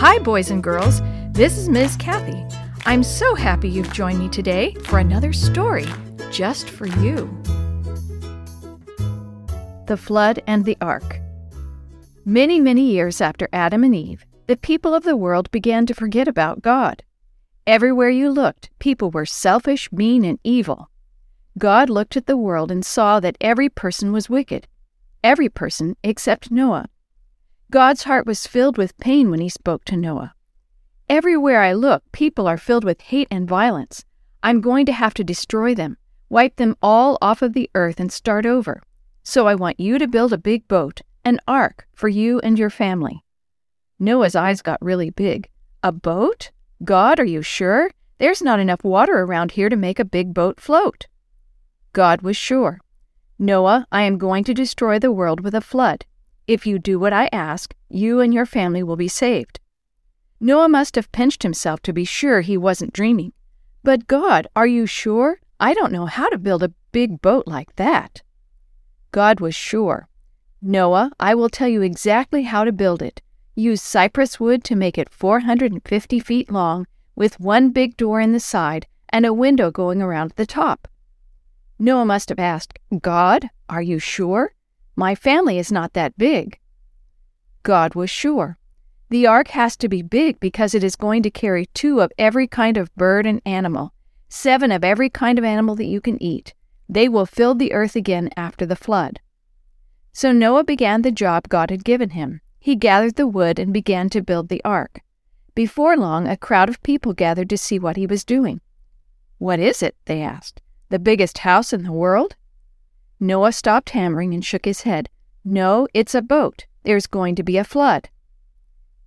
Hi, boys and girls. This is Ms. Kathy. I'm so happy you've joined me today for another story just for you. The Flood and the Ark. Many, many years after Adam and Eve, the people of the world began to forget about God. Everywhere you looked, people were selfish, mean, and evil. God looked at the world and saw that every person was wicked, every person except Noah. God's heart was filled with pain when he spoke to Noah. Everywhere I look, people are filled with hate and violence. I'm going to have to destroy them, wipe them all off of the earth, and start over. So I want you to build a big boat, an ark, for you and your family. Noah's eyes got really big. A boat? God, are you sure? There's not enough water around here to make a big boat float. God was sure. Noah, I am going to destroy the world with a flood. If you do what I ask, you and your family will be saved. Noah must have pinched himself to be sure he wasn't dreaming. But God, are you sure? I don't know how to build a big boat like that. God was sure. Noah, I will tell you exactly how to build it. Use cypress wood to make it 450 feet long, with one big door in the side and a window going around the top. Noah must have asked, God, are you sure? My family is not that big. God was sure. The ark has to be big because it is going to carry two of every kind of bird and animal, seven of every kind of animal that you can eat. They will fill the earth again after the flood. So Noah began the job God had given him. He gathered the wood and began to build the ark. Before long, a crowd of people gathered to see what he was doing. What is it? they asked. The biggest house in the world? Noah stopped hammering and shook his head. No, it's a boat. There's going to be a flood.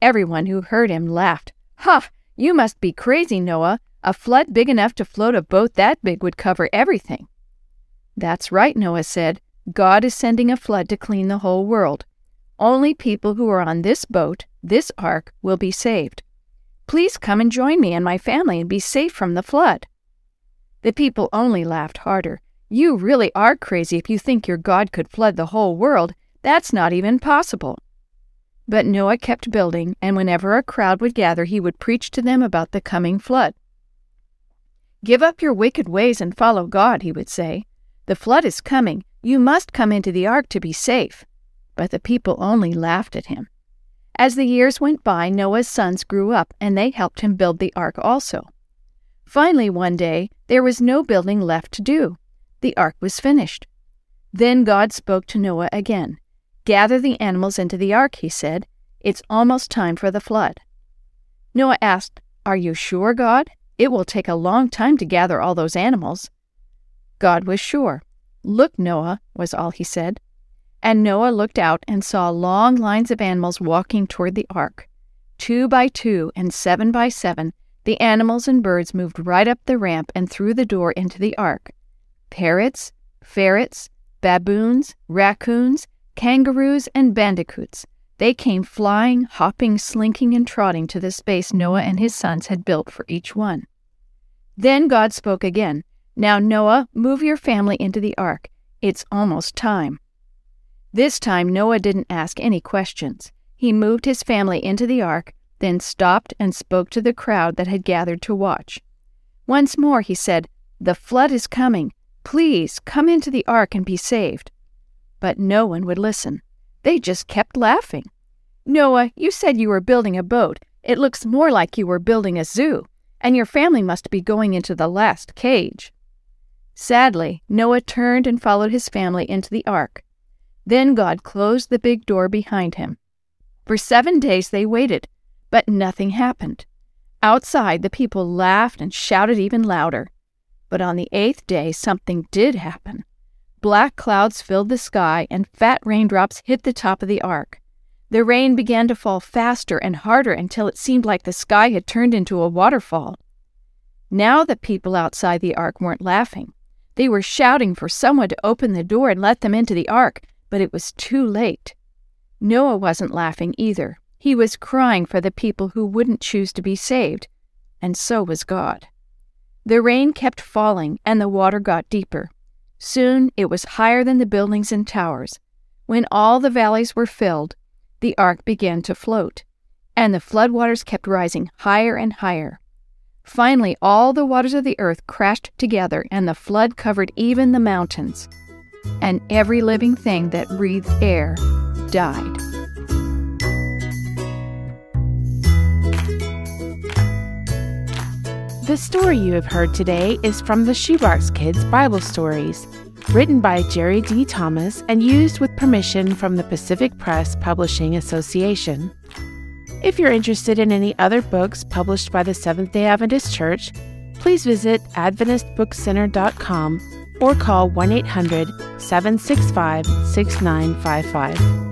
Everyone who heard him laughed. Ha! You must be crazy, Noah. A flood big enough to float a boat that big would cover everything. That's right, Noah said. God is sending a flood to clean the whole world. Only people who are on this boat, this ark, will be saved. Please come and join me and my family and be safe from the flood. The people only laughed harder. You really are crazy if you think your God could flood the whole world. That's not even possible. But Noah kept building, and whenever a crowd would gather, he would preach to them about the coming flood. Give up your wicked ways and follow God, he would say. The flood is coming. You must come into the ark to be safe. But the people only laughed at him. As the years went by, Noah's sons grew up, and they helped him build the ark also. Finally, one day, there was no building left to do. The ark was finished. Then God spoke to Noah again. Gather the animals into the ark, he said. It's almost time for the flood. Noah asked, Are you sure, God? It will take a long time to gather all those animals. God was sure. Look, Noah, was all he said. And Noah looked out and saw long lines of animals walking toward the ark. Two by two and seven by seven, the animals and birds moved right up the ramp and through the door into the ark parrots, ferrets, baboons, raccoons, kangaroos, and bandicoots. They came flying, hopping, slinking, and trotting to the space Noah and his sons had built for each one. Then God spoke again. Now, Noah, move your family into the ark. It's almost time. This time, Noah didn't ask any questions. He moved his family into the ark, then stopped and spoke to the crowd that had gathered to watch. Once more he said, The flood is coming. Please come into the ark and be saved. But no one would listen. They just kept laughing. Noah, you said you were building a boat. It looks more like you were building a zoo, and your family must be going into the last cage. Sadly, Noah turned and followed his family into the ark. Then God closed the big door behind him. For seven days they waited, but nothing happened. Outside, the people laughed and shouted even louder. But on the eighth day, something did happen. Black clouds filled the sky, and fat raindrops hit the top of the ark. The rain began to fall faster and harder until it seemed like the sky had turned into a waterfall. Now the people outside the ark weren't laughing. They were shouting for someone to open the door and let them into the ark, but it was too late. Noah wasn't laughing either. He was crying for the people who wouldn't choose to be saved, and so was God. The rain kept falling, and the water got deeper. Soon it was higher than the buildings and towers. When all the valleys were filled, the ark began to float. and the floodwaters kept rising higher and higher. Finally, all the waters of the earth crashed together, and the flood covered even the mountains. And every living thing that breathed air died. The story you have heard today is from the Shoebox Kids Bible Stories, written by Jerry D. Thomas and used with permission from the Pacific Press Publishing Association. If you're interested in any other books published by the Seventh day Adventist Church, please visit AdventistBookCenter.com or call 1 800 765 6955.